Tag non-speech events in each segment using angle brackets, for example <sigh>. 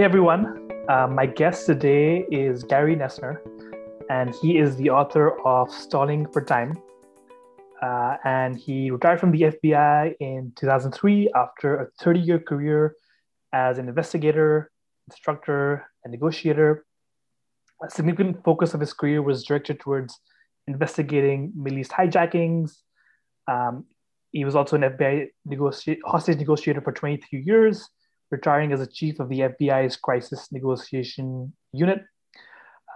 Hey everyone, uh, my guest today is Gary Noesner, and he is the author of Stalling for Time. Uh, and he retired from the FBI in 2003 after a 30 year career as an investigator, instructor, and negotiator. A significant focus of his career was directed towards investigating Middle East hijackings. Um, he was also an FBI negoci- hostage negotiator for 23 years retiring as a chief of the FBI's crisis negotiation unit.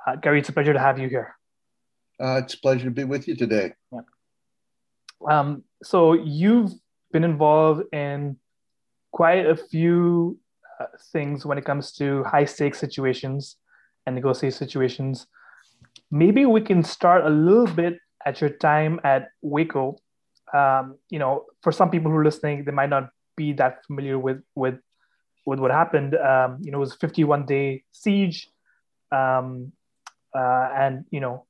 Uh, Gary, it's a pleasure to have you here. Uh, it's a pleasure to be with you today. Yeah. Um, so you've been involved in quite a few uh, things when it comes to high stakes situations and negotiate situations. Maybe we can start a little bit at your time at Waco. Um, you know, for some people who are listening, they might not be that familiar with with with what happened. Um, you know, it was a 51 day siege, um, uh, and you know,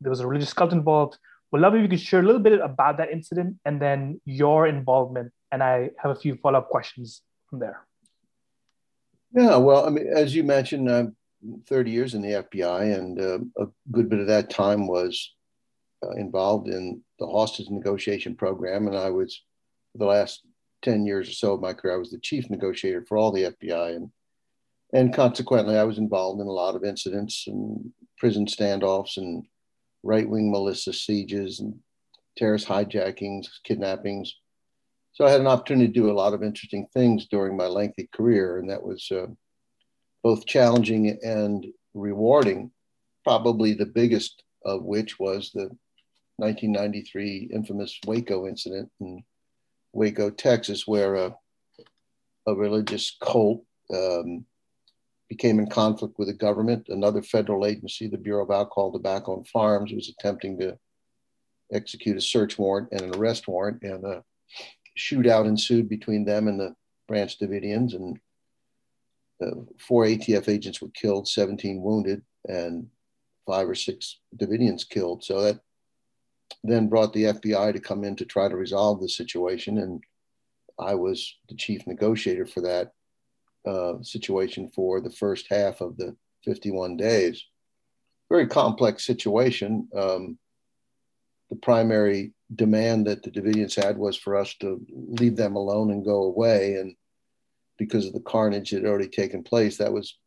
there was a religious cult involved. Would love if you could share a little bit about that incident and then your involvement. And I have a few follow up questions from there. Yeah, well, I mean, as you mentioned, I'm 30 years in the FBI, and uh, a good bit of that time was uh, involved in the hostage negotiation program. And I was, the last 10 years or so of my career, I was the chief negotiator for all the FBI. And, and consequently, I was involved in a lot of incidents and prison standoffs and right wing militia sieges and terrorist hijackings, kidnappings. So I had an opportunity to do a lot of interesting things during my lengthy career, and that was uh, both challenging and rewarding. Probably the biggest of which was the 1993 infamous Waco incident in Waco, Texas, where a, a religious cult um, became in conflict with the government. Another federal agency, the Bureau of Alcohol, Tobacco, and Firearms, was attempting to execute a search warrant and an arrest warrant, and a shootout ensued between them and the Branch Davidians, and uh, four ATF agents were killed, 17 wounded, and five or six Davidians killed. So that then brought the FBI to come in to try to resolve the situation. And I was the chief negotiator for that uh, situation for the first half of the 51 days. Very complex situation. Um, the primary demand that the Davidians had was for us to leave them alone and go away. And because of the carnage that had already taken place, that was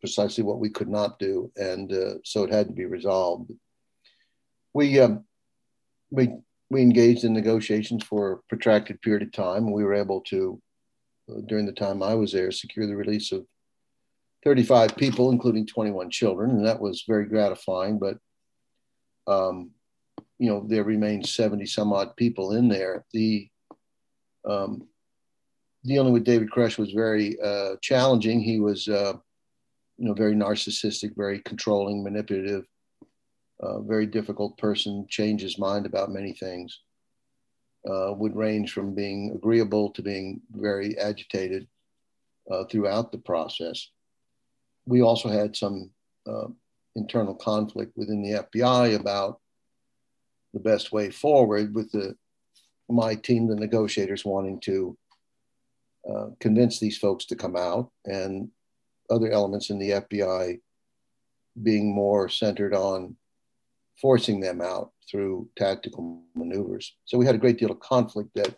precisely what we could not do. And uh, so it had to be resolved. We, um, we we engaged in negotiations for a protracted period of time. And we were able to, uh, during the time I was there, secure the release of 35 people, including 21 children, and that was very gratifying. But um, you know, there remained 70 some odd people in there. The um, dealing with David Koresh was very uh, challenging. He was, uh, you know, very narcissistic, very controlling, manipulative a very difficult person, change his mind about many things, uh, would range from being agreeable to being very agitated uh, throughout the process. We also had some uh, internal conflict within the FBI about the best way forward with the my team, the negotiators, wanting to uh, convince these folks to come out, and other elements in the FBI being more centered on forcing them out through tactical maneuvers. So we had a great deal of conflict that,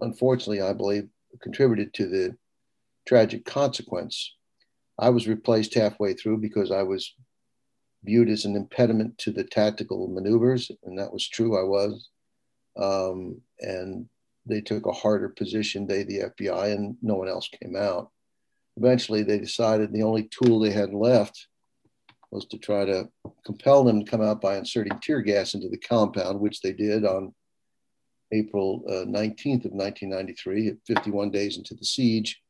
unfortunately, I believe contributed to the tragic consequence. I was replaced halfway through because I was viewed as an impediment to the tactical maneuvers, and that was true. I was, um, and they took a harder position. They, the FBI, and no one else came out. Eventually, they decided the only tool they had left was to try to compel them to come out by inserting tear gas into the compound, which they did on April uh, 19th of 1993, 51 days into the siege.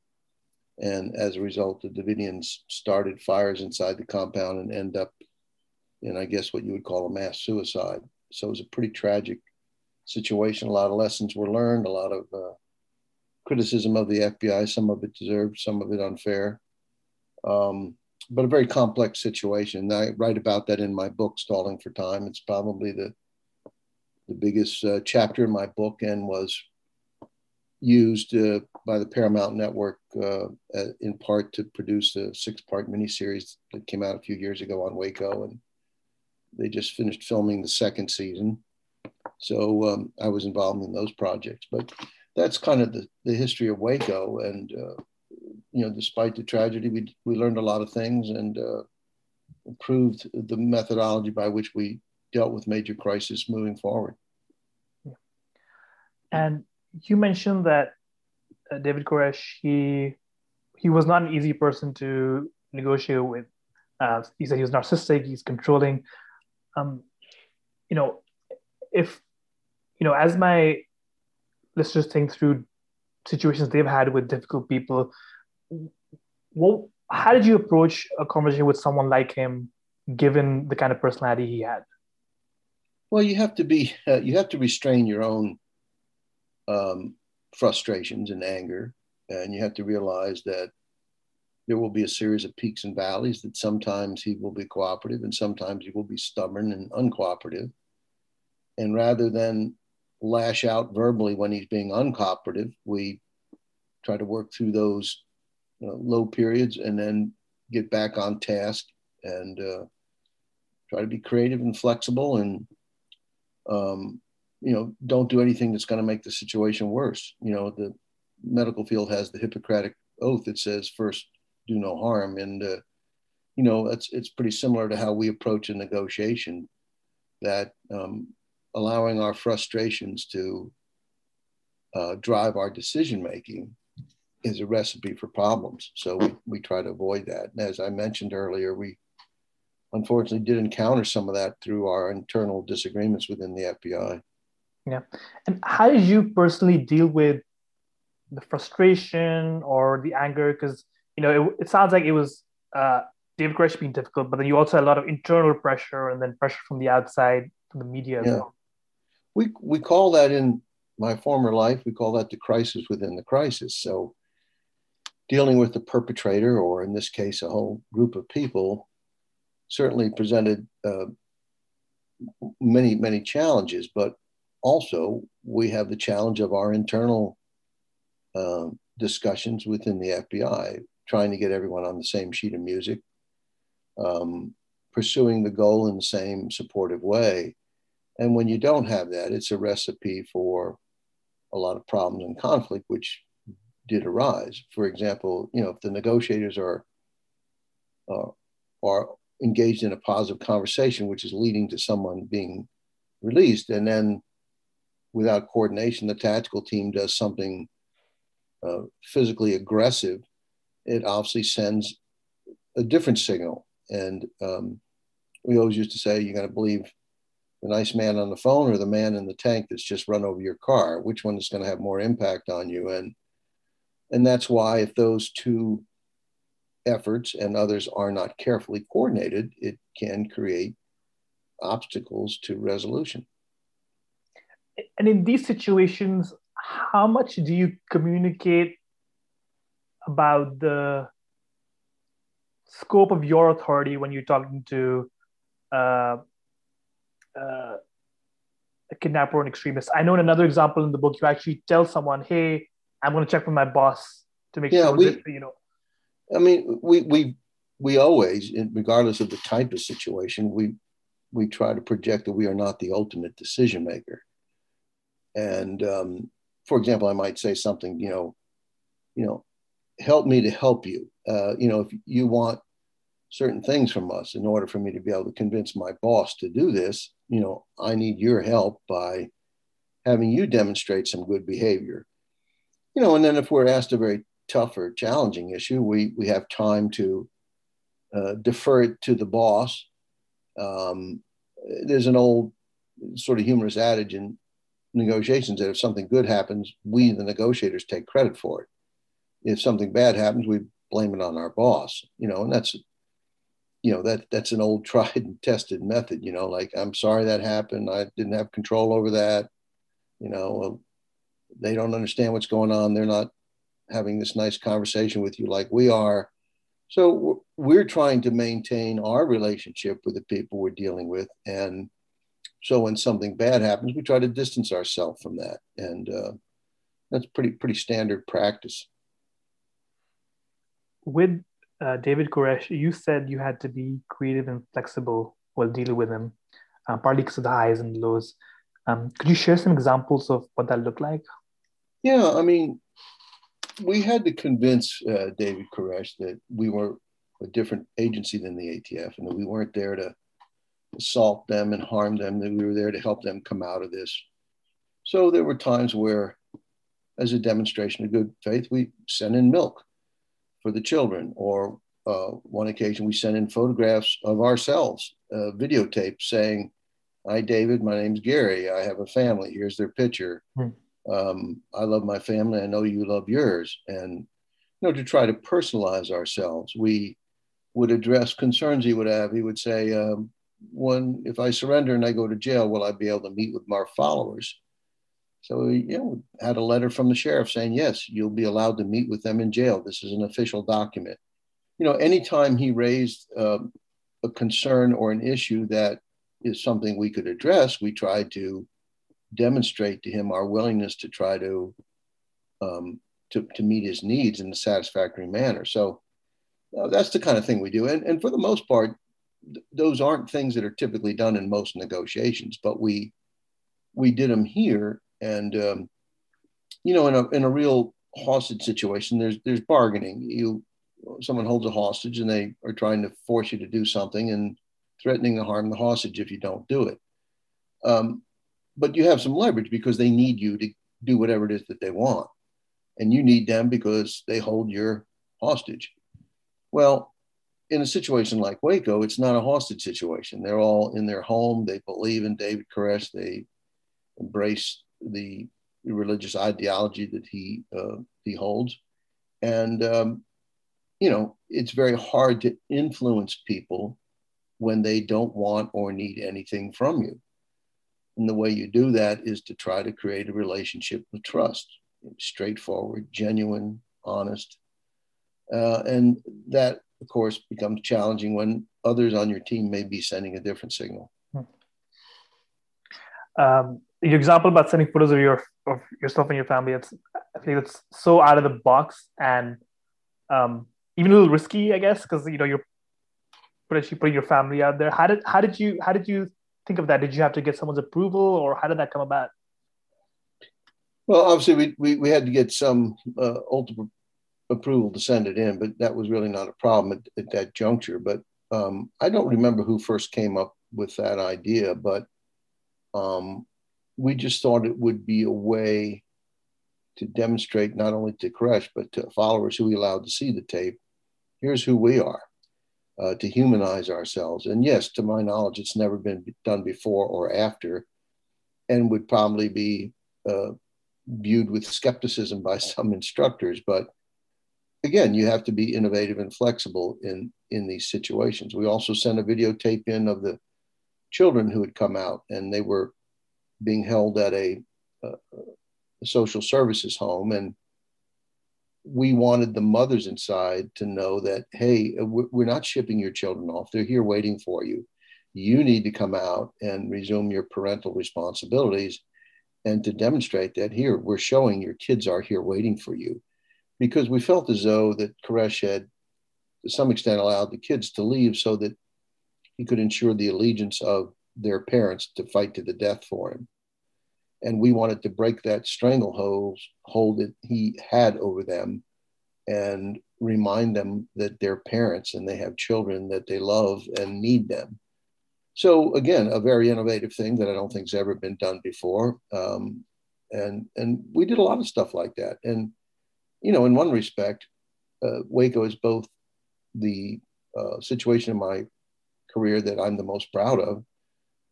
And as a result, the Davidians started fires inside the compound and end up in, I guess, what you would call a mass suicide. So it was a pretty tragic situation. A lot of lessons were learned, a lot of uh, criticism of the FBI, some of it deserved, some of it unfair. Um, but a very complex situation. I write about that in my book, Stalling for Time. It's probably the the biggest uh, chapter in my book, and was used uh, by the Paramount Network uh, in part to produce a six-part miniseries that came out a few years ago on Waco, and they just finished filming the second season. So um, I was involved in those projects, but that's kind of the, the history of Waco. And uh, you know, despite the tragedy, we we learned a lot of things and uh, improved the methodology by which we dealt with major crisis moving forward. And you mentioned that uh, David Koresh, he he was not an easy person to negotiate with. Uh, he said he was narcissistic, he's controlling. Um, you know, if you know, as my listeners think through situations they've had with difficult people, well, how did you approach a conversation with someone like him, given the kind of personality he had? Well, you have to be uh, you have to restrain your own um, frustrations and anger. And you have to realize that there will be a series of peaks and valleys that sometimes he will be cooperative and sometimes he will be stubborn and uncooperative. And rather than lash out verbally when he's being uncooperative, we try to work through those know, low periods and then get back on task and uh, try to be creative and flexible and um, you know, don't do anything that's going to make the situation worse. You know, the medical field has the Hippocratic oath that says first do no harm, and uh, you know, it's it's pretty similar to how we approach a negotiation. That um, allowing our frustrations to uh, drive our decision making is a recipe for problems. So we, we try to avoid that. And as I mentioned earlier, we unfortunately did encounter some of that through our internal disagreements within the FBI. Yeah. And how did you personally deal with the frustration or the anger? Because, you know, it, it, sounds like it was uh, David Koresh being difficult, but then you also had a lot of internal pressure and then pressure from the outside, from the media yeah. Well. We, we call that in my former life, we call that the crisis within the crisis. So dealing with the perpetrator, or in this case, a whole group of people, certainly presented uh, many, many challenges, but also we have the challenge of our internal um, discussions within the FBI, trying to get everyone on the same sheet of music, um, pursuing the goal in the same supportive way. And when you don't have that, it's a recipe for a lot of problems and conflict, which did arise. For example, you know, if the negotiators are uh, are engaged in a positive conversation, which is leading to someone being released, and then without coordination, the tactical team does something uh, physically aggressive, it obviously sends a different signal. And um, we always used to say, you're going to believe the nice man on the phone or the man in the tank that's just run over your car. Which one is going to have more impact on you? And and that's why if those two efforts and others are not carefully coordinated, it can create obstacles to resolution and in these situations, how much do you communicate about the scope of your authority when you're talking to uh, uh, a kidnapper or an extremist? I know in another example in the book, you actually tell someone, "Hey, I'm going to check with my boss to make yeah, sure we, that you know." I mean, we we we always, regardless of the type of situation, we we try to project that we are not the ultimate decision maker. And um, for example, I might say something, you know, you know, help me to help you. Uh, you know, if you want certain things from us in order for me to be able to convince my boss to do this, you know, I need your help by having you demonstrate some good behavior. You know, and then if we're asked a very tough or challenging issue, we we have time to uh, defer it to the boss. Um, there's an old sort of humorous adage in negotiations that if something good happens, we, the negotiators, take credit for it. If something bad happens, we blame it on our boss, you know, and that's, you know, that that's an old <laughs> tried and tested method, you know, like, I'm sorry that happened. I didn't have control over that. You know, they don't understand what's going on. They're not having this nice conversation with you like we are. So we're trying to maintain our relationship with the people we're dealing with and so when something bad happens, we try to distance ourselves from that. And uh, that's pretty pretty standard practice. With uh, David Koresh, you said you had to be creative and flexible while dealing with him, uh, partly because of the highs and lows. Um, could you share some examples of what that looked like? Yeah, I mean, we had to convince uh, David Koresh that we were a different agency than the ATF and that we weren't there to assault them and harm them, that we were there to help them come out of this. So there were times where, as a demonstration of good faith, we sent in milk for the children, or uh, one occasion we sent in photographs of ourselves, uh, saying, Hi, David, my name's Gary. I have a family. Here's their picture. Mm. Um, I love my family. I know you love yours. And, you know, to try to personalize ourselves, we would address concerns he would have. He would say, um, when if I surrender and I go to jail, will I be able to meet with my followers? So we you know, had a letter from the sheriff saying, yes, you'll be allowed to meet with them in jail. This is an official document. You know, anytime he raised uh, a concern or an issue that is something we could address, we tried to demonstrate to him our willingness to try to um, to, to meet his needs in a satisfactory manner. So uh, that's the kind of thing we do. And, and for the most part, th- those aren't things that are typically done in most negotiations, but we we did them here. And um, you know, in a in a real hostage situation, there's there's bargaining. You someone holds a hostage and they are trying to force you to do something and threatening to harm the hostage if you don't do it. Um, but you have some leverage because they need you to do whatever it is that they want, and you need them because they hold your hostage. Well, in a situation like Waco, it's not a hostage situation. They're all in their home. They believe in David Koresh. They embrace the religious ideology that he uh, he holds, and um, you know it's very hard to influence people when they don't want or need anything from you. And the way you do that is to try to create a relationship of trust, straightforward, genuine, honest, uh, and that, of course, becomes challenging when others on your team may be sending a different signal. Um, your example about sending photos of your of yourself and your family, it's I think it's so out of the box and um, even a little risky, I guess, because you know you're potentially putting your family out there. How did how did you how did you think of that? Did you have to get someone's approval, or how did that come about? Well, obviously, we we, we had to get some uh, ultimate approval to send it in, but that was really not a problem at, at that juncture. But um, I don't remember who first came up with that idea, but um, we just thought it would be a way to demonstrate not only to Koresh, but to followers who we allowed to see the tape. Here's who we are, uh, to humanize ourselves. And yes, to my knowledge, it's never been done before or after, and would probably be uh, viewed with skepticism by <laughs> some instructors. But again, you have to be innovative and flexible in in these situations. We also sent a videotape in of the children who had come out, and they were being held at a, a, a social services home, and we wanted the mothers inside to know that hey, uh, we're not shipping your children off; they're here waiting for you. You need to come out and resume your parental responsibilities. And to demonstrate that here, we're showing your kids are here waiting for you because we felt as though that Koresh had, to some extent, allowed the kids to leave so that he could ensure the allegiance of their parents to fight to the death for him. And we wanted to break that stranglehold hold that he had over them and remind them that they're parents and they have children that they love and need them. So again, a very innovative thing that I don't think's ever been done before. Um, and and we did a lot of stuff like that. And you know, in one respect, uh, Waco is both the uh, situation in my career that I'm the most proud of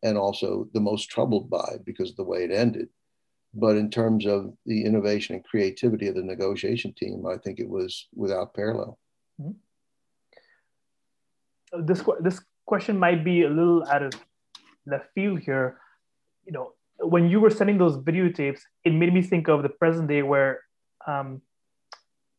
and also the most troubled by because of the way it ended. But in terms of the innovation and creativity of the negotiation team, I think it was without parallel. Mm-hmm. This, this question might be a little out of left field here. You know, when you were sending those videotapes, it made me think of the present day where um,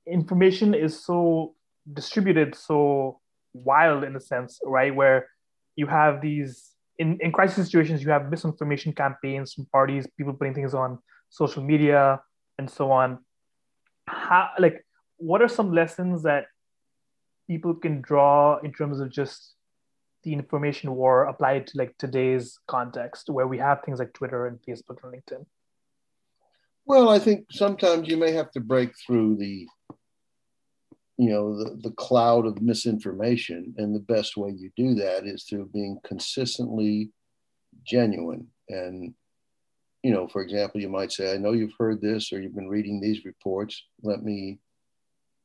information is so distributed so wild in a sense right where you have these in, in crisis situations you have misinformation campaigns from parties people putting things on social media and so on. How like what are some lessons that people can draw in terms of just the information war applied to like today's context where we have things like Twitter and Facebook and LinkedIn? Well, I think sometimes you may have to break through the you know the, the cloud of misinformation. And the best way you do that is through being consistently genuine. And you know for example you might say i know you've heard this or you've been reading these reports. Let me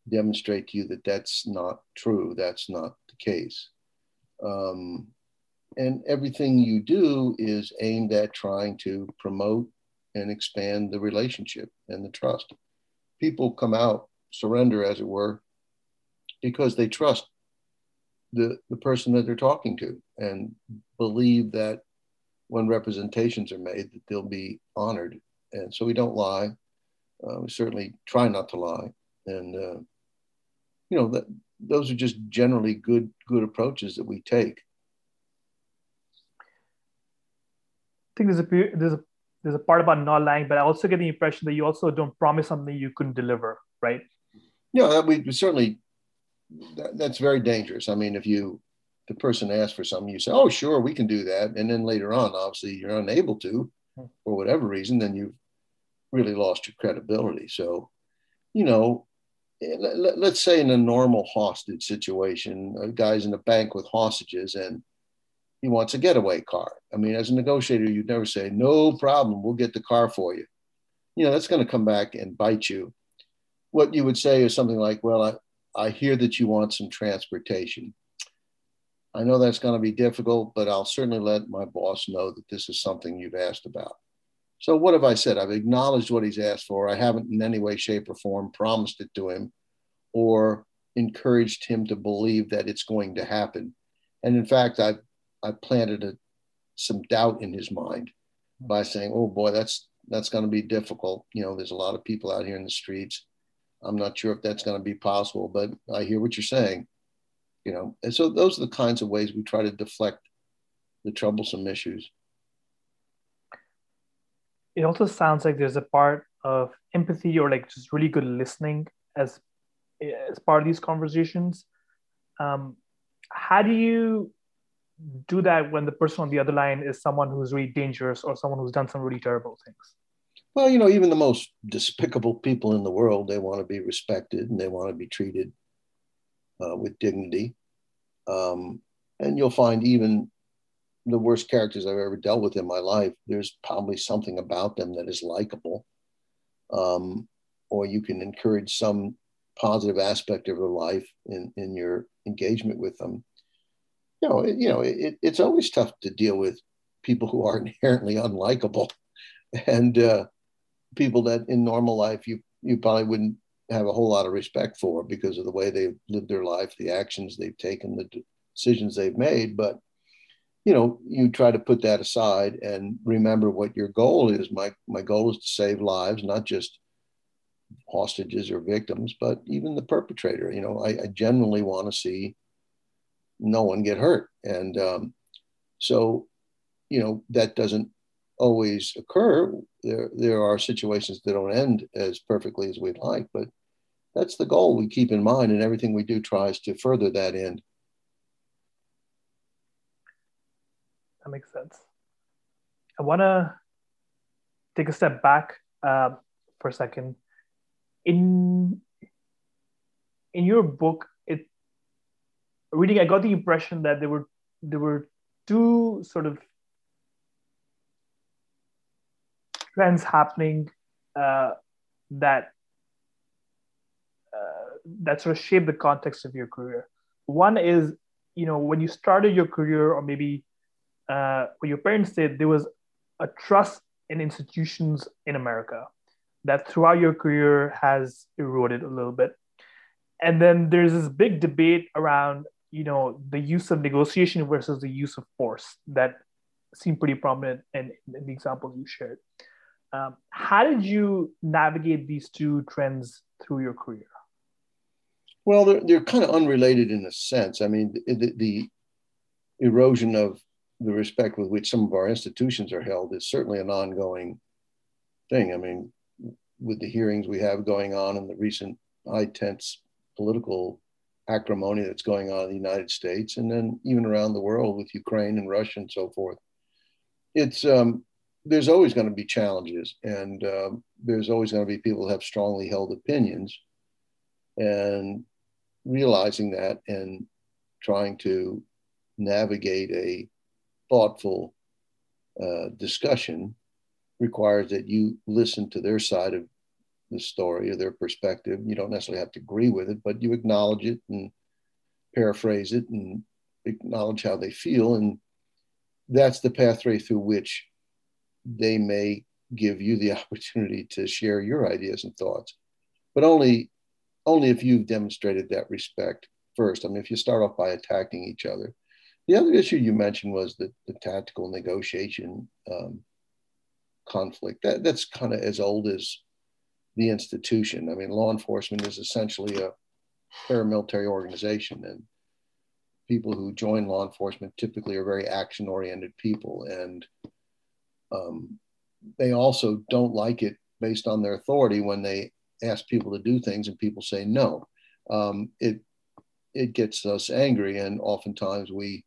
demonstrate to you that that's not true. That's not the case. Um, and everything you do is aimed at trying to promote and expand the relationship and the trust. People come out surrender as it were because they trust the, the person that they're talking to and believe that when representations are made that they'll be honored. And so we don't lie. Uh, we certainly try not to lie. And uh, you know that those are just generally good good approaches that we take. I think there's a there's a there's a part about not lying but i also get the impression that you also don't promise something you couldn't deliver right? Yeah we certainly that, that's very dangerous. I mean, if you the person asks for something, you say, "Oh, sure, we can do that," and then later on, obviously, you're unable to, for whatever reason, then you've really lost your credibility. So, you know, eh, let, us say in a normal hostage situation, a guy's in a bank with hostages and he wants a getaway car. I mean, as a negotiator, you'd never say, "No problem, we'll get the car for you." You know, that's going to come back and bite you. What you would say is something like, "Well, I, I hear that you want some transportation. I know that's going to be difficult, but I'll certainly let my boss know that this is something you've asked about. So, what have I said? I've acknowledged what he's asked for. I haven't in any way, shape, or form promised it to him or encouraged him to believe that it's going to happen. And in fact, I've, I've planted a, some doubt in his mind by saying, oh boy, that's, that's going to be difficult. You know, there's a lot of people out here in the streets I'm not sure if that's going to be possible, but I hear what you're saying. You know, and so those are the kinds of ways we try to deflect the troublesome issues. It also sounds like there's a part of empathy or like just really good listening as as part of these conversations. Um, how do you do that when the person on the other line is someone who's really dangerous or someone who's done some really terrible things? Well, you know, even the most despicable people in the world, they want to be respected and they want to be treated uh, with dignity. Um, and you'll find even the worst characters I've ever dealt with in my life, there's probably something about them that is likable. Um, or you can encourage some positive aspect of their life in, in your engagement with them. You know, it, you know, it, it's always tough to deal with people who are <laughs> inherently unlikable. And uh, people that in normal life you you probably wouldn't have a whole lot of respect for because of the way they've lived their life, the actions they've taken, the decisions they've made. But you know, you try to put that aside and remember what your goal is. My my goal is to save lives, not just hostages or victims, but even the perpetrator. You know, I, I genuinely want to see no one get hurt, and um, so you know that doesn't always occur. There, there are situations that don't end as perfectly as we'd like, but that's the goal we keep in mind, and everything we do tries to further that end. That makes sense. I want to take a step back uh, for a second. In in your book, it reading, I got the impression that there were there were two sort of trends happening uh, that uh, that sort of shape the context of your career. One is, you know, when you started your career, or maybe uh, what your parents did, there was a trust in institutions in America that throughout your career has eroded a little bit. And then there's this big debate around, you know, the use of negotiation versus the use of force that seemed pretty prominent in, in the examples you shared. Um, how did you navigate these two trends through your career? Well, they're, they're kind of unrelated in a sense. I mean, the, the erosion of the respect with which some of our institutions are held is certainly an ongoing thing. I mean, with the hearings we have going on and the recent high tense political acrimony that's going on in the United States and then even around the world with Ukraine and Russia and so forth. It's um, there's always going to be challenges and um, there's always going to be people who have strongly held opinions and realizing that and trying to navigate a thoughtful uh, discussion requires that you listen to their side of the story or their perspective. You don't necessarily have to agree with it, but you acknowledge it and paraphrase it and acknowledge how they feel. And that's the pathway through which they may give you the <laughs> opportunity to share your ideas and thoughts, but only only if you've demonstrated that respect first. I mean, if you start off by attacking each other. The other issue you mentioned was the, the tactical negotiation um, conflict. That, that's kind of as old as the institution. I mean, law enforcement is essentially a paramilitary organization, and people who join law enforcement typically are very action oriented people. And um, they also don't like it based on their authority when they ask people to do things and people say no. Um, it it gets us angry, and oftentimes we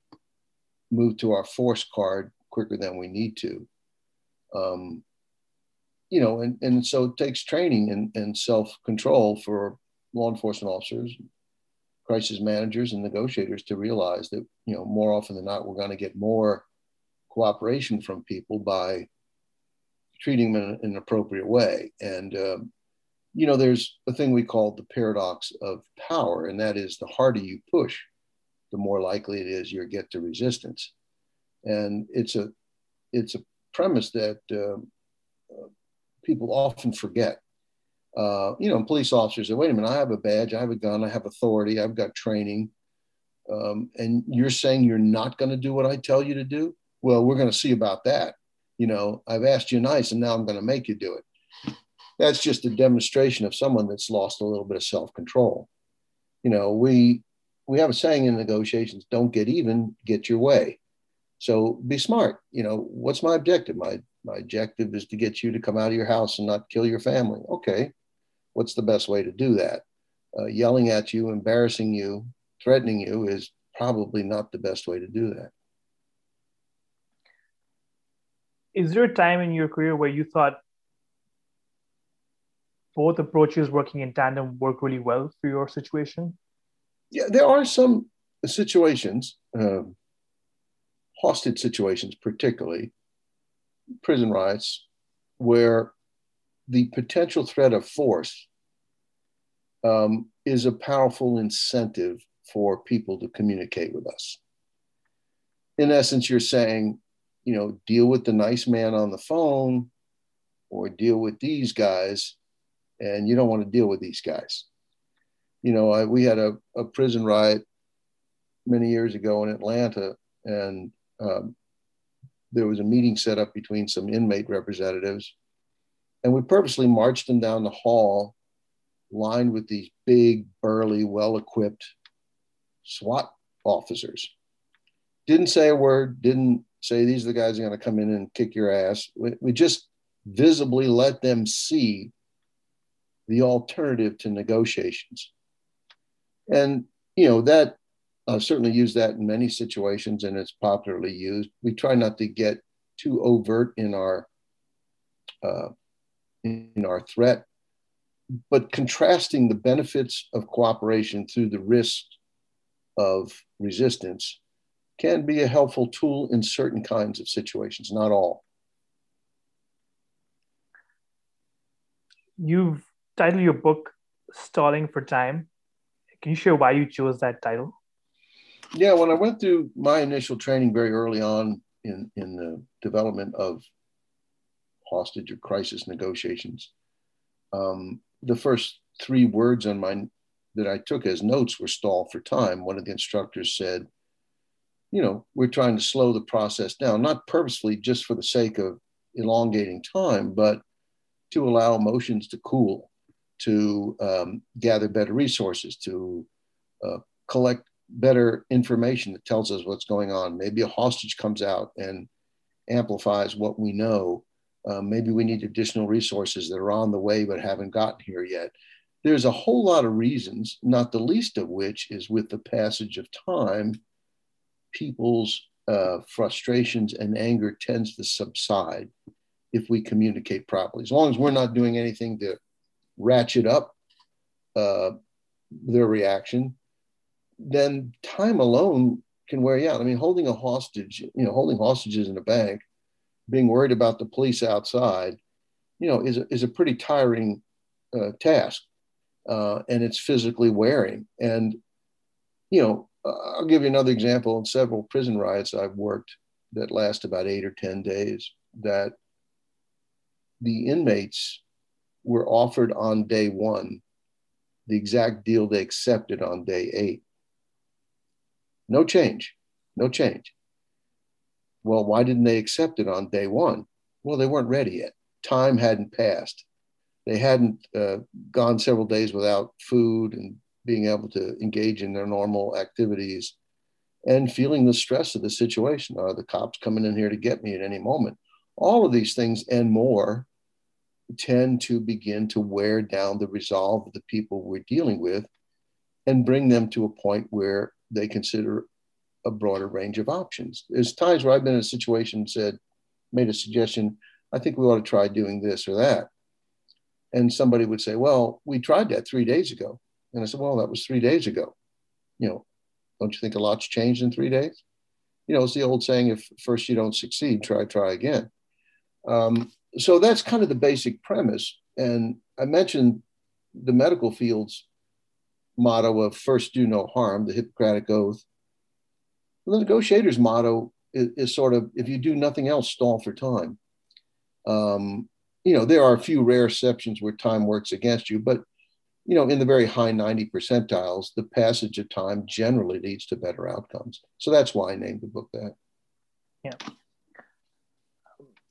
move to our force card quicker than we need to. Um, you know, and, and so it takes training and, and self control for law enforcement officers, crisis managers, and negotiators to realize that, you know, more often than not, we're going to get more cooperation from people by treating them in, an appropriate way. And, um, you know, there's a thing we call the paradox of power, and that is the harder you push, the more likely it is you get to resistance. And it's a, it's a premise that uh, people often forget. Uh, you know, police officers say, wait a minute, I have a badge, I have a gun, I have authority, I've got training. Um, and you're saying you're not going to do what I tell you to do? Well, we're going to see about that. You know, I've asked you nice and now I'm going to make you do it. That's just a demonstration of someone that's lost a little bit of self control. You know, we, we have a saying in negotiations don't get even, get your way. So be smart. You know, what's my objective? My my objective is to get you to come out of your house and not kill your family. Okay, what's the best way to do that? Uh, yelling at you, embarrassing you, threatening you is probably not the best way to do that. Is there a time in your career where you thought both approaches working in tandem work really well for your situation? Yeah, there are some situations, um, hostage situations particularly, prison riots where the potential threat of force um, is a powerful incentive for people to communicate with us. In essence, you're saying, you know, deal with the nice man on the phone or deal with these guys, and you don't want to deal with these guys. You know, I, we had a, a prison riot many years ago in Atlanta, and um, there was a meeting set up between some inmate representatives. And we purposely marched them down the hall, lined with these big, burly, well equipped SWAT officers. Didn't say a word, didn't say these are the guys are going to come in and kick your ass. We, we just visibly let them see the alternative to negotiations. And, you know, that I've certainly used that in many situations and it's popularly used. We try not to get too overt in our uh, in our threat, but contrasting the benefits of cooperation through the risk of resistance can be a helpful tool in certain kinds of situations, not all. You've titled your book Stalling for Time. Can you share why you chose that title? yeah, when I went through my initial training very early on in, in the development of hostage or crisis negotiations, um, the first three words on my that I took as notes were stall for time. One of the instructors said, you know, we're trying to slow the process down, not purposely just for the sake of elongating time, but to allow emotions to cool, to um, gather better resources, to uh, collect better information that tells us what's going on. Maybe a hostage comes out and amplifies what we know. Uh, maybe we need additional resources that are on the way but haven't gotten here yet. There's a whole lot of reasons, not the least of which is with the passage of time, people's uh, frustrations and anger tends to subside if we communicate properly. As long as we're not doing anything to ratchet up uh, their reaction, then time alone can wear you out. I mean, holding a hostage, you know, holding hostages in a bank, being worried about the police outside, you know, is a, is a pretty tiring uh, task. Uh, and it's physically wearing. And, you know, I'll give you another example. In several prison riots I've worked that last about eight or 10 days, that the inmates were offered on day one the exact deal they accepted on day eight. No change, no change. Well, why didn't they accept it on day one? Well, they weren't ready yet. Time hadn't passed. They hadn't uh, gone several days without food and being able to engage in their normal activities and feeling the stress of the situation. Are the cops coming in here to get me at any moment? All of these things and more tend to begin to wear down the resolve of the people we're dealing with and bring them to a point where they consider a broader range of options. There's times where I've been in a situation and said, made a suggestion, I think we ought to try doing this or that. And somebody would say, Well, we tried that three days ago. And I said, Well, that was three days ago. You know, don't you think a lot's changed in three days? You know, it's the old saying if first you don't succeed, try, try again. Um, so that's kind of the basic premise. And I mentioned the medical field's motto of first do no harm, the Hippocratic Oath. Well, the negotiator's motto is, is, sort of if you do nothing else, stall for time. Um, you know, there are a few rare exceptions where time works against you, but you know, in the very high 90 percentiles, the passage of time generally leads to better outcomes. So that's why I named the book that. Yeah.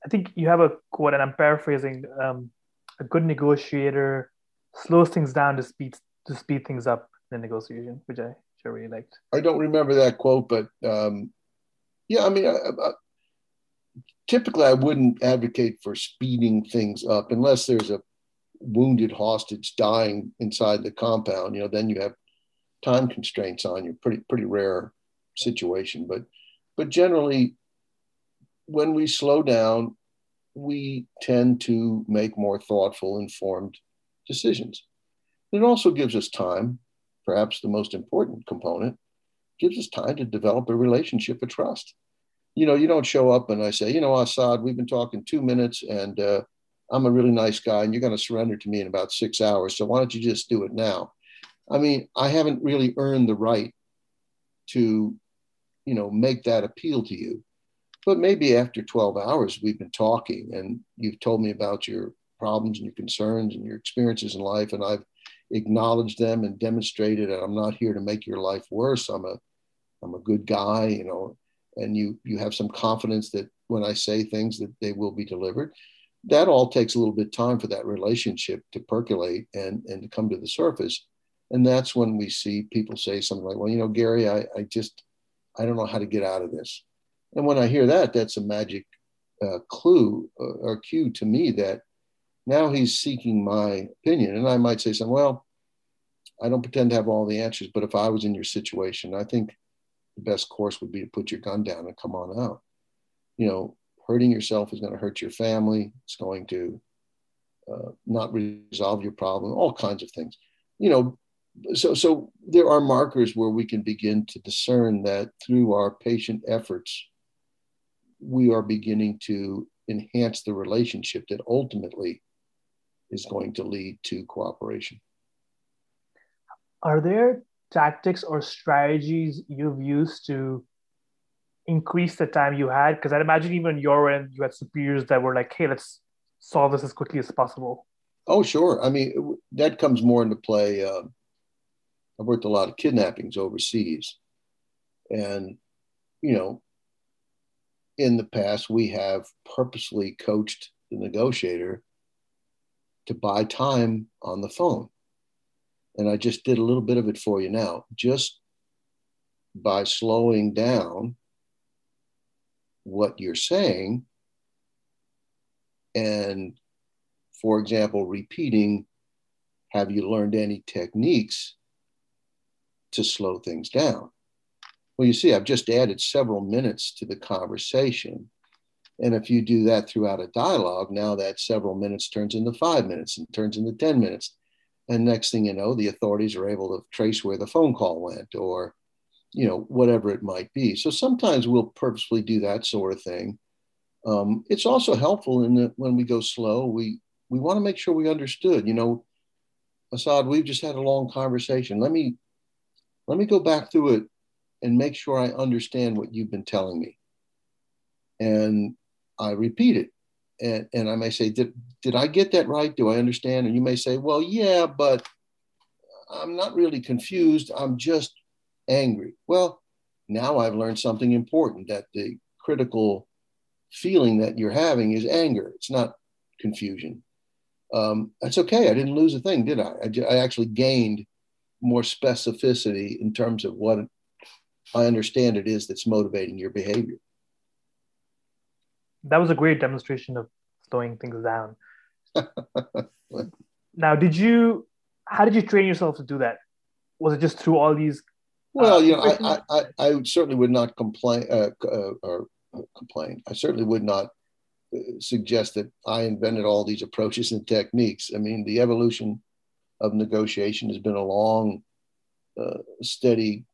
I think you have a quote, and I'm paraphrasing. Um, a good negotiator slows things down to speed to speed things up in negotiation, which I, I really liked. I don't remember that quote, but um, yeah, I mean, I, I, typically I wouldn't advocate for speeding things up unless there's a wounded hostage dying inside the compound. You know, then you have time constraints on you. Pretty pretty rare situation, but but generally when we slow down, we tend to make more thoughtful, informed decisions. It also gives us time, perhaps the most important component, gives us time to develop a relationship of trust. You know, you don't show up and I say, you know, Asad, we've been talking two minutes and uh, I'm a really nice guy and you're going to surrender to me in about six hours. So why don't you just do it now? I mean, I haven't really earned the right to, you know, make that appeal to you. But maybe after 12 hours, we've been talking and you've told me about your problems and your concerns and your experiences in life. And I've acknowledged them and demonstrated that I'm not here to make your life worse. I'm a, I'm a good guy, you know, and you, you have some confidence that when I say things that they will be delivered. That all takes a little bit of time for that relationship to percolate and, and to come to the surface. And that's when we see people say something like, well, you know, Gary, I, I just, I don't know how to get out of this. And when I hear that, that's a magic uh, clue uh, or cue to me that now he's seeking my opinion. And I might say something, well, I don't pretend to have all the answers, but if I was in your situation, I think the best course would be to put your gun down and come on out. You know, hurting yourself is going to hurt your family. It's going to uh, not resolve your problem, all kinds of things. You know, so so there are markers where we can begin to discern that through our patient efforts we are beginning to enhance the relationship that ultimately is going to lead to cooperation. Are there tactics or strategies you've used to increase the time you had? Because I'd imagine even your end, you had superiors that were like, hey, let's solve this as quickly as possible. Oh, sure. I mean, that comes more into play. Uh, I've worked a lot of kidnappings overseas. And, you know, in the past, we have purposely coached the negotiator to buy time on the phone. And I just did a little bit of it for you now. Just by slowing down what you're saying. And for example repeating have you learned any techniques to slow things down? Well you see i've just added several minutes to the conversation. And if you do that throughout a dialogue now that several minutes turns into five minutes and turns into 10 minutes. And next thing you know the authorities are able to trace where the phone call went or you know whatever it might be so sometimes we'll purposefully do that sort of thing um, it's also helpful in that when we go slow we we want to make sure we understood you know Asad we've just had a long conversation let me let me go back through it and make sure i understand what you've been telling me and i repeat it and, and I may say, did, did I get that right? Do I understand? And you may say, well, yeah, but I'm not really confused. I'm just angry. Well, now I've learned something important that the critical feeling that you're having is anger. It's not confusion. Um, that's okay. I didn't lose a thing, did I? I, I actually gained more specificity in terms of what I understand it is that's motivating your behavior that was a great demonstration of slowing things down. <laughs> now, did you? How did you train yourself to do that? Was it just through all these? Well, uh, you know, I, I, I, certainly would not complain uh, uh, or uh, complain. I certainly would not suggest that I invented all these approaches and techniques. I mean, the evolution of negotiation has been a long, uh, steady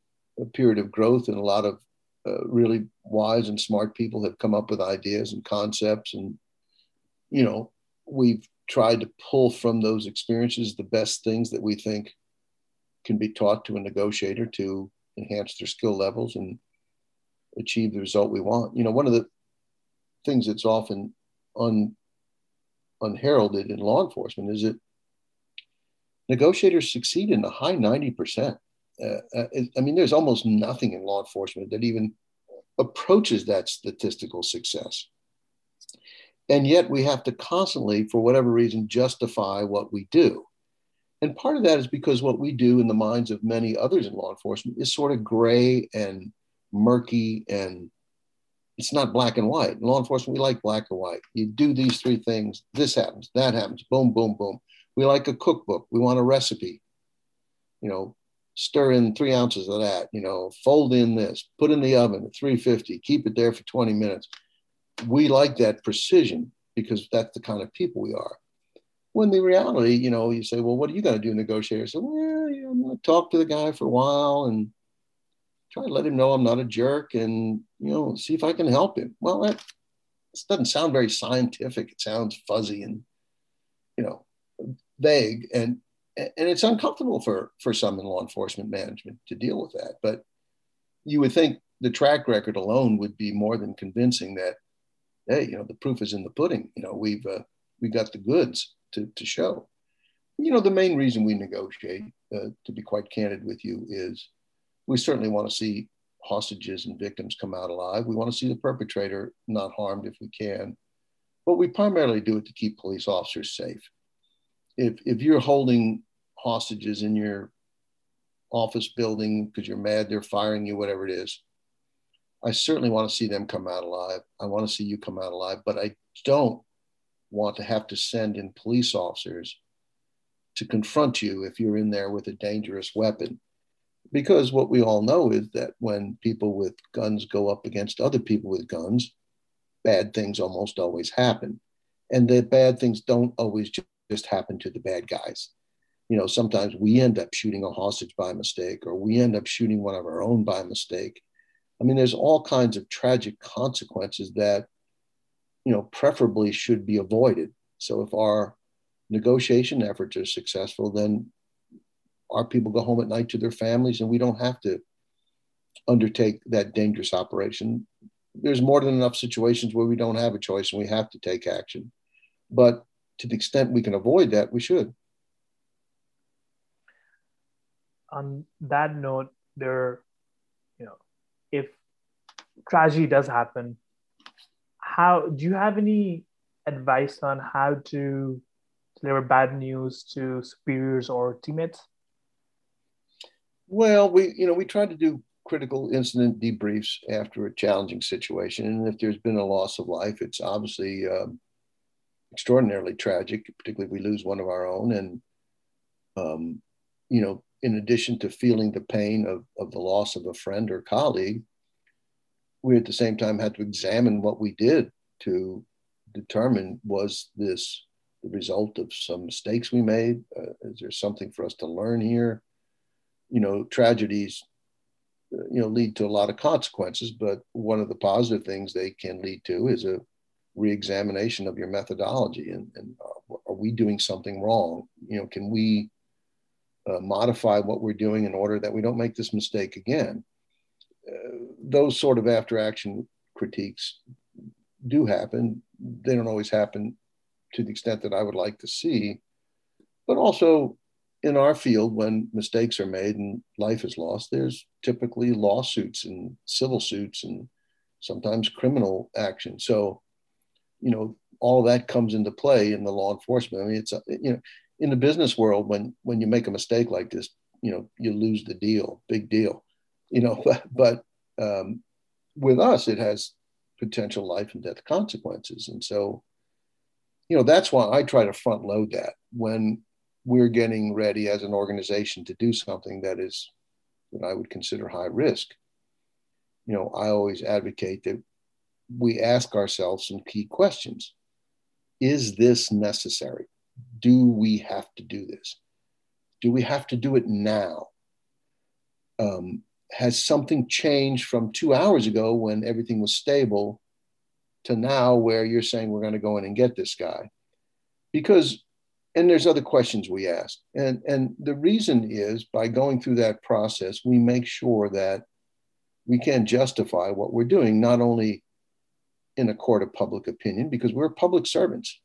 period of growth and a lot of uh, really wise and smart people have come up with ideas and concepts and you know we've tried to pull from those experiences the best things that we think can be taught to a negotiator to enhance their skill levels and achieve the result we want you know one of the things that's often un, unheralded in law enforcement is that negotiators succeed in the high 90% uh, uh I mean, there's almost nothing in law enforcement that even approaches that statistical success. And yet we have to constantly, for whatever reason, justify what we do. And part of that is because what we do in the minds of many others in law enforcement is sort of gray and murky and it's not black and white. In law enforcement, we like black and white. You do these three things, this happens, that happens, boom, boom, boom. We like a cookbook. We want a recipe. You know, stir in three ounces of that, you know, fold in this, put in the oven at 350, keep it there for 20 minutes. We like that precision because that's the kind of people we are. When the reality, you know, you say, well, what are you going to do, negotiator? So, well, I'm going to talk to the guy for a while and try to let him know I'm not a jerk and, you know, see if I can help him. Well, that doesn't sound very scientific. It sounds fuzzy and, you know, vague. And and it's uncomfortable for for some in law enforcement management to deal with that but you would think the track record alone would be more than convincing that hey you know the proof is in the pudding you know we've uh, we got the goods to, to show. You know the main reason we negotiate uh, to be quite candid with you is we certainly want to see hostages and victims come out alive. We want to see the perpetrator not harmed if we can but we primarily do it to keep police officers safe. If if you're holding hostages in your office building because you're mad they're firing you whatever it is i certainly want to see them come out alive. I want to see you come out alive but i don't want to have to send in police officers to confront you if you're in there with a dangerous weapon because what we all know is that when people with guns go up against other people with guns bad things almost always happen and the bad things don't always just happen to the bad guys. You know, sometimes we end up shooting a hostage by mistake, or we end up shooting one of our own by mistake. I mean, there's all kinds of tragic consequences that, you know, preferably should be avoided. So if our negotiation efforts are successful, then our people go home at night to their families and we don't have to undertake that dangerous operation. There's more than enough situations where we don't have a choice and we have to take action. But to the extent we can avoid that, we should. On that note, there, you know, if tragedy does happen, how do you have any advice on how to deliver bad news to superiors or teammates? Well, we you know we try to do critical incident debriefs after a challenging situation, and if there's been a loss of life, it's obviously um, extraordinarily tragic, particularly if we lose one of our own. And, um, you know, in addition to feeling the pain of, of the loss of a friend or colleague, we at the same time had to examine what we did to determine was this the result of some mistakes we made? Uh, is there something for us to learn here? You know, tragedies, uh, you know, lead to a lot of consequences, but one of the positive things they can lead to is a reexamination of your methodology and, and are we doing something wrong? You know, can we uh, modify what we're doing in order that we don't make this mistake again? Those sort of after action critiques do happen. They don't always happen to the extent that I would like to see, but also in our field, when mistakes are made and life is lost, there's typically lawsuits and civil suits and sometimes criminal action. So, you know, all that comes into play in the law enforcement. I mean, it's you know, in the business world, when when you make a mistake like this, you know, you lose the deal, big deal, you know. <laughs> But, but um, with us, it has potential life and death consequences, and so, you know, that's why I try to front load that when we're getting ready as an organization to do something that is that I would consider high risk. You know, I always advocate that we ask ourselves some key questions. Is this necessary? Do we have to do this? Do we have to do it now? Um, has something changed from two hours ago when everything was stable to now where you're saying we're going to go in and get this guy? Because and there's other questions we ask and and the reason is by going through that process we make sure that we can justify what we're doing not only in a court of public opinion because we're public servants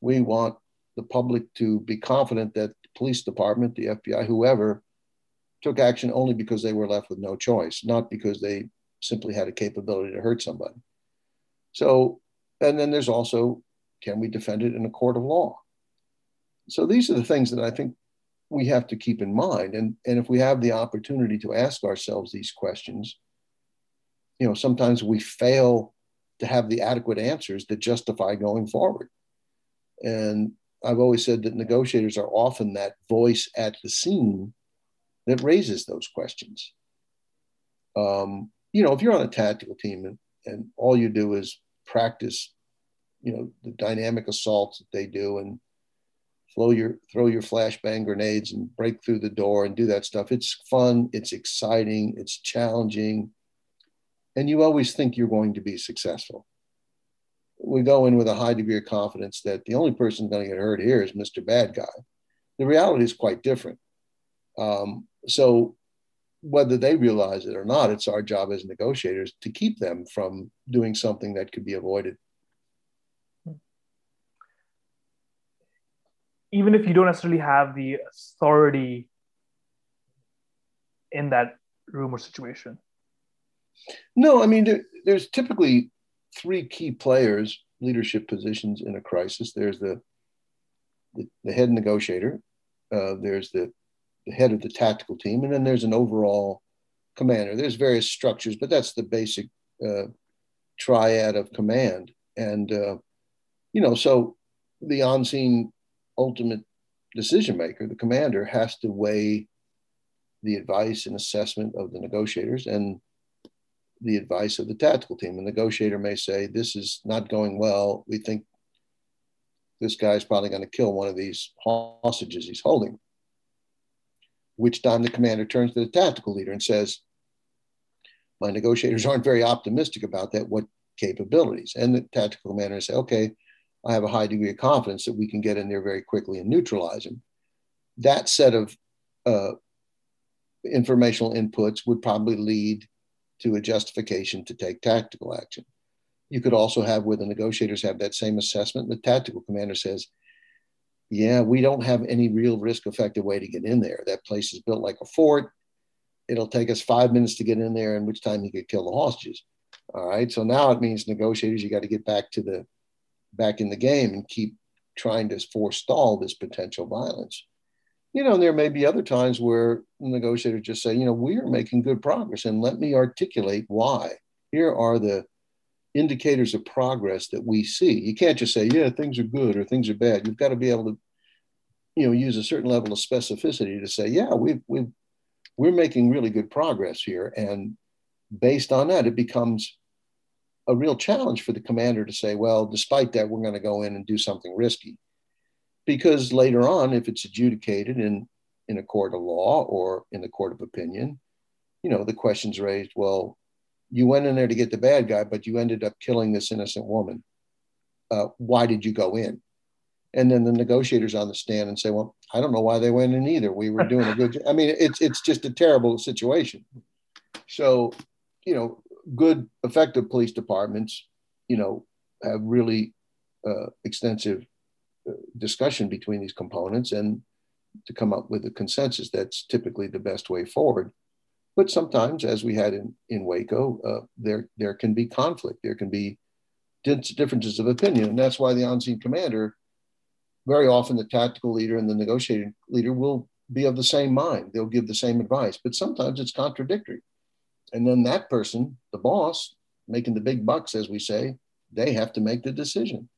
we want the public to be confident that the police department the fbi whoever took action only because they were left with no choice not because they simply had a capability to hurt somebody so and then there's also can we defend it in a court of law so these are the things that I think we have to keep in mind. And, and if we have the opportunity to ask ourselves these questions, you know, sometimes we fail to have the adequate answers that justify going forward. And I've always said that negotiators are often that voice at the scene that raises those questions. Um, you know, if you're on a tactical team and, and all you do is practice, you know, the dynamic assaults that they do and throw your throw your flashbang grenades and break through the door and do that stuff. It's fun, it's exciting, it's challenging, and you always think you're going to be successful. We go in with a high degree of confidence that the only person going to get hurt here is Mr. Bad Guy. The reality is quite different. Um, so whether they realize it or not, it's our job as negotiators to keep them from doing something that could be avoided. even if you don't necessarily have the authority in that room or situation? No, I mean, there, there's typically three key players, leadership positions in a crisis. There's the, the, the head negotiator, uh, there's the, the head of the tactical team, and then there's an overall commander. There's various structures, but that's the basic uh, triad of command. And, uh, you know, so the on scene ultimate decision maker, the commander, has to weigh the advice and assessment of the negotiators and the advice of the tactical team. The negotiator may say, This is not going well. We think this guy's probably going to kill one of these hostages he's holding. Which time the commander turns to the tactical leader and says, My negotiators aren't very optimistic about that. What capabilities? And the tactical commander say, Okay, I have a high degree of confidence that we can get in there very quickly and neutralize him. That set of uh, informational inputs would probably lead to a justification to take tactical action. You could also have where the negotiators have that same assessment. The tactical commander says, yeah, we don't have any real risk effective way to get in there. That place is built like a fort. It'll take us five minutes to get in there, in which time he could kill the hostages. All right. So now it means negotiators, you got to get back to the back in the game and keep trying to forestall this potential violence. You know, and there may be other times where negotiators just say, you know, we are making good progress and let me articulate why. Here are the indicators of progress that we see. You can't just say, yeah, things are good or things are bad. You've got to be able to, you know, use a certain level of specificity to say, yeah, we've, we've, we're making really good progress here. And based on that, it becomes a real challenge for the commander to say, well, despite that, we're going to go in and do something risky. Because later on, if it's adjudicated in, in a court of law or in the court of opinion, you know, the question's raised, well, you went in there to get the bad guy, but you ended up killing this innocent woman. Uh, why did you go in? And then the negotiators on the stand and say, well, I don't know why they went in either. We were doing a good job. I mean, it's, it's just a terrible situation. So, you know, good, effective police departments, you know, have really uh, extensive uh, discussion between these components and to come up with a consensus that's typically the best way forward. But sometimes, as we had in, in Waco, uh, there, there can be conflict. There can be differences of opinion. And that's why the on scene commander, very often the tactical leader and the negotiating leader will be of the same mind. They'll give the same advice, but sometimes it's contradictory. And then that person, the boss, making the big bucks, as we say, they have to make the decision.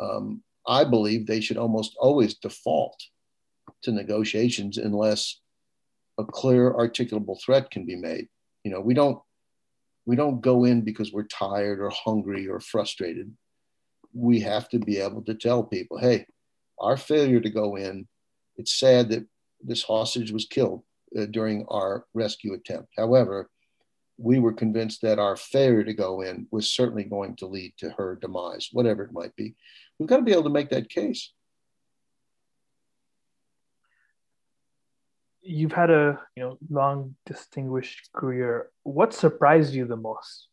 Um, I believe they should almost always default to negotiations unless a clear, articulable threat can be made. You know, we don't we don't go in because we're tired or hungry or frustrated. We have to be able to tell people, hey, our failure to go in, it's sad that this hostage was killed uh, during our rescue attempt. However, we were convinced that our failure to go in was certainly going to lead to her demise, whatever it might be. We've got to be able to make that case. You've had a you know long distinguished career. What surprised you the most?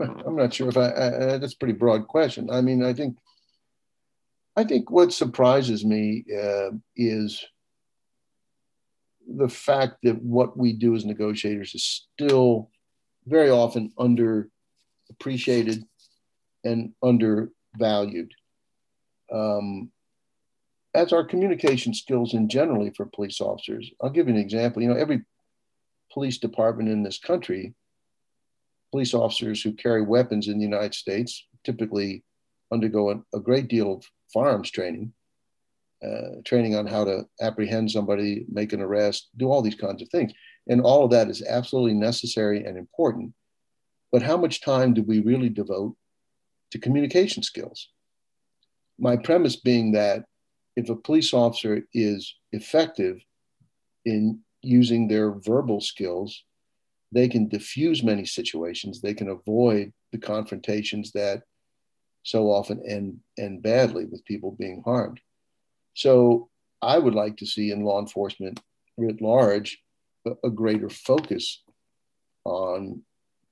I'm not sure if I, I that's a pretty broad question. I mean, I think I think what surprises me uh, is the fact that what we do as negotiators is still very often underappreciated and undervalued. Um, as our communication skills in generally for police officers. I'll give you an example. You know, every police department in this country, police officers who carry weapons in the United States typically undergo a, a great deal of firearms training uh, training on how to apprehend somebody, make an arrest, do all these kinds of things. And all of that is absolutely necessary and important. But how much time do we really devote to communication skills? My premise being that if a police officer is effective in using their verbal skills, they can diffuse many situations. They can avoid the confrontations that so often end, end badly with people being harmed. So I would like to see in law enforcement writ large a, a greater focus on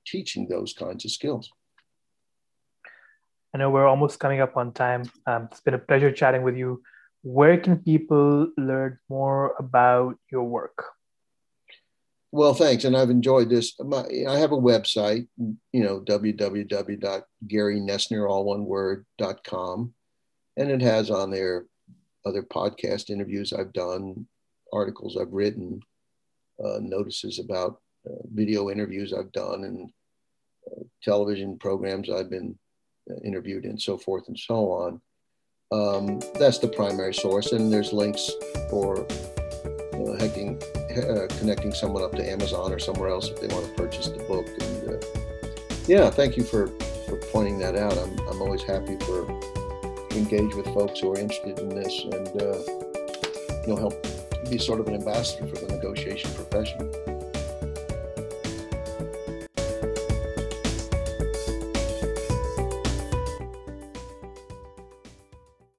teaching those kinds of skills. I know we're almost coming up on time. Um, it's been a pleasure chatting with you. Where can people learn more about your work? Well, thanks. And I've enjoyed this. My, I have a website, you know, www.garynoesner, all one. And it has on there other podcast interviews I've done, articles I've written, uh, notices about uh, video interviews I've done, and uh, television programs I've been uh, interviewed in, so forth and so on. Um, that's the primary source, and there's links for uh, hacking, uh, connecting someone up to Amazon or somewhere else if they want to purchase the book. And yeah, thank you for for pointing that out. I'm I'm always happy for engage with folks who are interested in this and uh, you know help be sort of an ambassador for the negotiation profession.